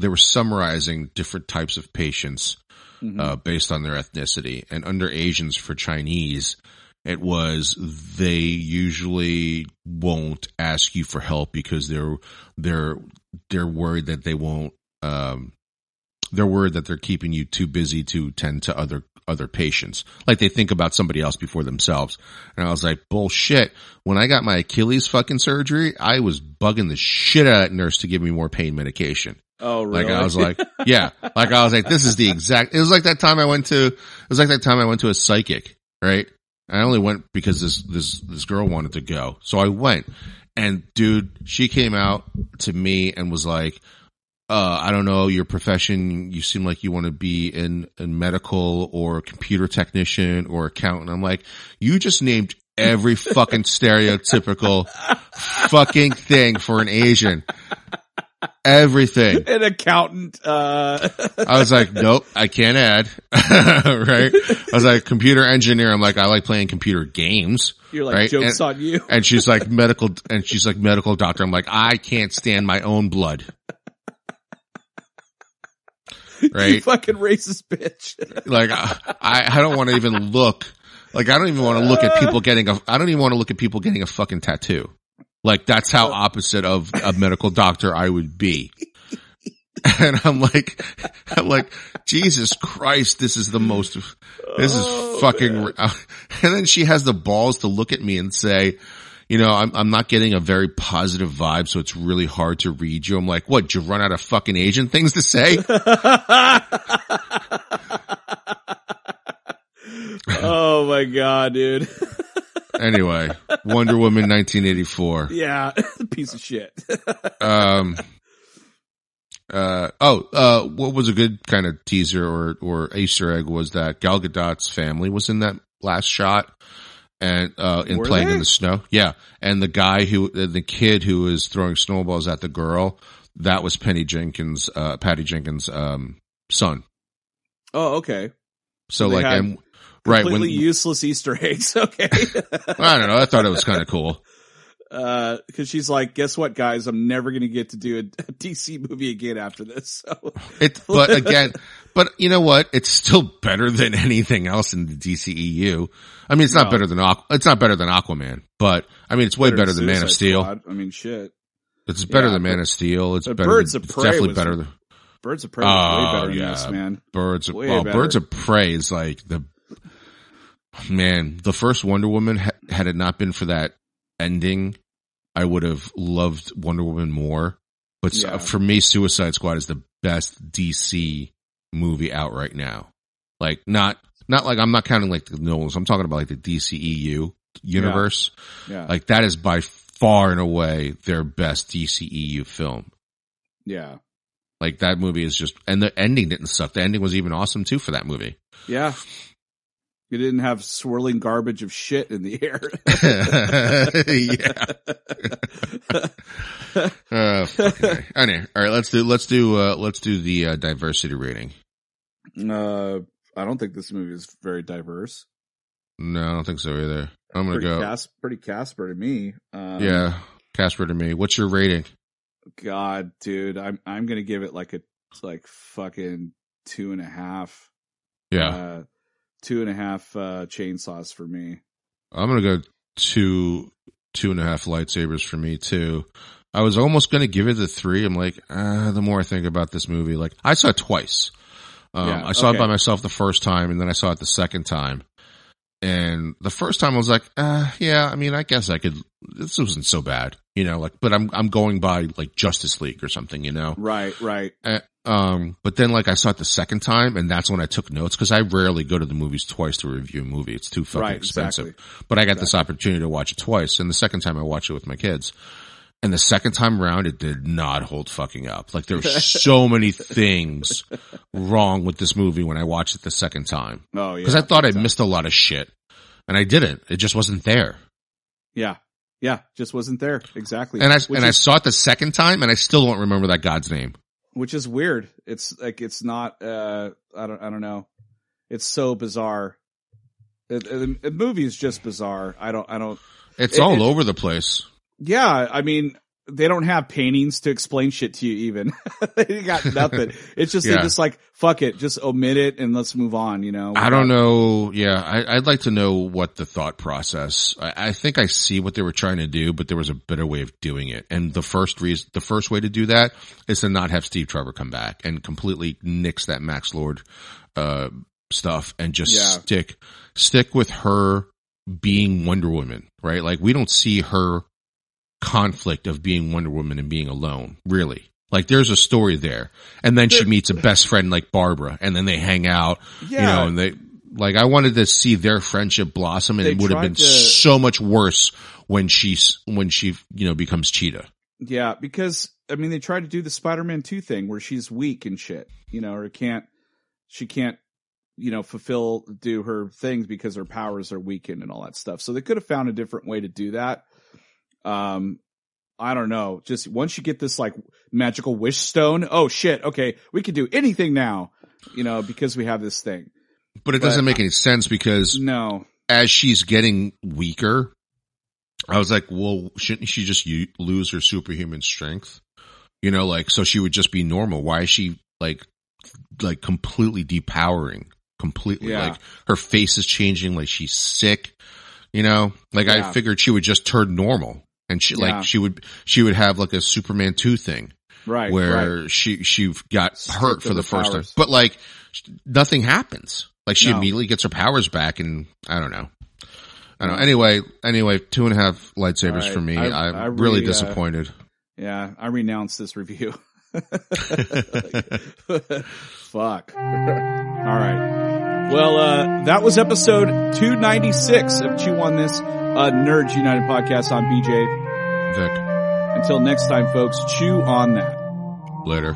B: they were summarizing different types of patients
A: Mhm.
B: uh, based on their ethnicity, and under Asians for Chinese, It was they usually won't ask you for help because they're they're they're worried that they won't um they're worried that they're keeping you too busy to tend to other other patients. Like they think about somebody else before themselves. And I was like, bullshit. When I got my Achilles fucking surgery, I was bugging the shit out of that nurse to give me more pain medication.
A: Oh, really?
B: Like I was like, yeah, like I was like, this is the exact, it was like that time I went to, it was like that time I went to a psychic, right? I only went because this, this, this girl wanted to go. So I went and dude, she came out to me and was like, uh, I don't know your profession. You seem like you want to be in, in medical or computer technician or accountant. I'm like, you just named every fucking stereotypical fucking thing for an Asian. Everything.
A: An accountant. Uh...
B: I was like, nope, I can't add. right? I was like, computer engineer. I'm like, I like playing computer games.
A: You're like,
B: right?
A: jokes
B: and,
A: on you.
B: and she's like medical, and she's like medical doctor. I'm like, I can't stand my own blood. Right?
A: You fucking racist bitch.
B: like, I, I don't want to even look. Like, I don't even want to look at people getting a. I don't even want to look at people getting a fucking tattoo. Like, that's how opposite of a medical doctor I would be. And I'm like, I'm like, Jesus Christ, this is the most, this is
A: Oh,
B: fucking,
A: man.
B: and then she has the balls to look at me and say, you know, I'm, I'm not getting a very positive vibe, so it's really hard to read you. I'm like, what, did you run out of fucking Asian things to say?
A: oh my god, dude.
B: anyway, Wonder Woman 1984.
A: yeah, piece of shit.
B: Um, uh, oh, uh, what was a good kind of teaser or, or Easter egg was that Gal Gadot's family was in that last shot and, uh, in
A: Were
B: playing
A: they?
B: in the snow. Yeah. And the guy who, the kid who was throwing snowballs at the girl, that was Penny Jenkins, uh, Patty Jenkins, um, son.
A: oh, okay.
B: So
A: They
B: like, and, right. When,
A: Completely useless Easter eggs. Okay.
B: I don't know. I thought it was kind of cool.
A: Uh, cause she's like, guess what guys? I'm never going to get to do a, a DC movie again after this. So
B: It, but again, but you know what? It's still better than anything else in the DCEU. I mean, it's not
A: No.
B: better than Aqu- it's not better than Aquaman, but I mean, it's way better, than Man of Steel.
A: Squad. I mean, shit.
B: It's better
A: Yeah,
B: than Man
A: but-
B: of Steel. It's better.
A: Birds
B: than,
A: of Prey
B: definitely
A: was-
B: better than
A: Birds of Prey was way
B: Oh,
A: better than
B: yeah.
A: this, man.
B: Birds. Of. Birds of Prey is like the man. The first Wonder Woman had it not been for that ending, I would have loved Wonder Woman more. But uh,
A: Yeah.
B: for me, Suicide Squad is the best DC movie out right now. Like not not like I'm not counting like the Nolans. I'm talking about like the DCEU universe.
A: Yeah.
B: Like that is by far and away their best DCEU film.
A: yeah.
B: Like that movie is just, and the ending didn't suck. The ending was even awesome too for that movie.
A: Yeah. You didn't have swirling garbage of shit in the air.
B: yeah. Uh, fucking A. anyway, all right. Let's do let's do uh, let's do the uh, diversity rating.
A: uh, I don't think this movie is very diverse.
B: No, I don't think so either. I'm gonna
A: pretty
B: go.
A: Cas- pretty Casper to me. Um,
B: yeah, Casper to me. What's your rating?
A: God, dude, I'm I'm gonna give it like a like fucking two and a half.
B: Yeah,
A: Uh, two and a half uh, chainsaws for me.
B: I'm gonna go two two and a half lightsabers for me too. I was almost gonna give it a three. I'm like, ah, the more I think about this movie, like I saw it twice. Um,
A: Yeah,
B: I saw
A: okay.
B: it by myself the first time, and then I saw it the second time. And the first time I was like, uh, yeah, I mean, I guess I could. This wasn't so bad, you know. Like, but I'm I'm going by like Justice League or something, you know.
A: Right, right.
B: Uh, um, but then like I saw it the second time, and that's when I took notes because I rarely go to the movies twice to review a movie. It's too fucking
A: Right,
B: expensive.
A: exactly.
B: But I got this opportunity to watch it twice, and the second time I watched it with my kids. And the second time around, it did not hold fucking up. Like there were so many things wrong with this movie when I watched it the second time
A: Oh yeah.
B: because I thought I missed a lot of shit, and I didn't. It just wasn't there.
A: Yeah, yeah, just wasn't there exactly.
B: And I
A: which
B: and I saw it the second time, and I still don't remember that god's name.
A: Which is weird. It's like it's not. uh I don't. I don't know. It's so bizarre. The movie is just bizarre. I don't. I don't.
B: It's
A: It-
B: all
A: it-
B: over the place.
A: Yeah, I mean, they don't have paintings to explain shit to you even. they got nothing. It's just,
B: Yeah.
A: they're just like, fuck it, just omit it and let's move on, you know?
B: I don't know. Yeah, I, I'd like to know what the thought process. I, I think I see what they were trying to do, but there was a better way of doing it. And the first reason, the first way to do that is to not have Steve Trevor come back and completely nix that Max Lord uh, stuff and just
A: Yeah.
B: stick stick with her being Wonder Woman, right? Like we don't see her conflict of being Wonder Woman and being alone, really. Like there's a story there. And then she meets a best friend like Barbara and then they hang out,
A: Yeah.
B: you know, and they, like I wanted to see their friendship blossom and
A: They
B: it would have been
A: to-
B: so much worse when she's, when she, you know, becomes Cheetah.
A: Yeah, because I mean they tried to do the Spider-Man 2 thing where she's weak and shit, you know, or can't she can't you know fulfill do her things because her powers are weakened and all that stuff. So they could have found a different way to do that. Um I don't know. Just once you get this like magical wish stone, oh shit, okay, we can do anything now, you know, because we have this thing.
B: But it
A: But-
B: doesn't make any sense because
A: No.
B: as she's getting weaker, I was like, well, shouldn't she just u- lose her superhuman strength? You know, like, so she would just be normal. Why is she like, like completely depowering? Completely.
A: Yeah.
B: Like her face is changing, like she's sick. You know, like I figured she would just turn normal and she,
A: Yeah.
B: like, she would, she would have like a Superman 2 thing
A: Right.
B: where
A: right.
B: she, she got
A: Stripped
B: hurt for the
A: her
B: first time. But like, nothing happens. Like she
A: No.
B: immediately gets her powers back and I don't know. I don't know. Anyway, anyway, two and a half lightsabers
A: right.
B: for me.
A: I-
B: am really
A: really, uh,
B: disappointed.
A: Yeah, I renounce this review. Fuck. All right. Well, uh, that was episode 296 of Chew on This, uh, Nerds United podcast on BJ.
B: Vic,
A: Until next time, folks, chew on that.
B: later.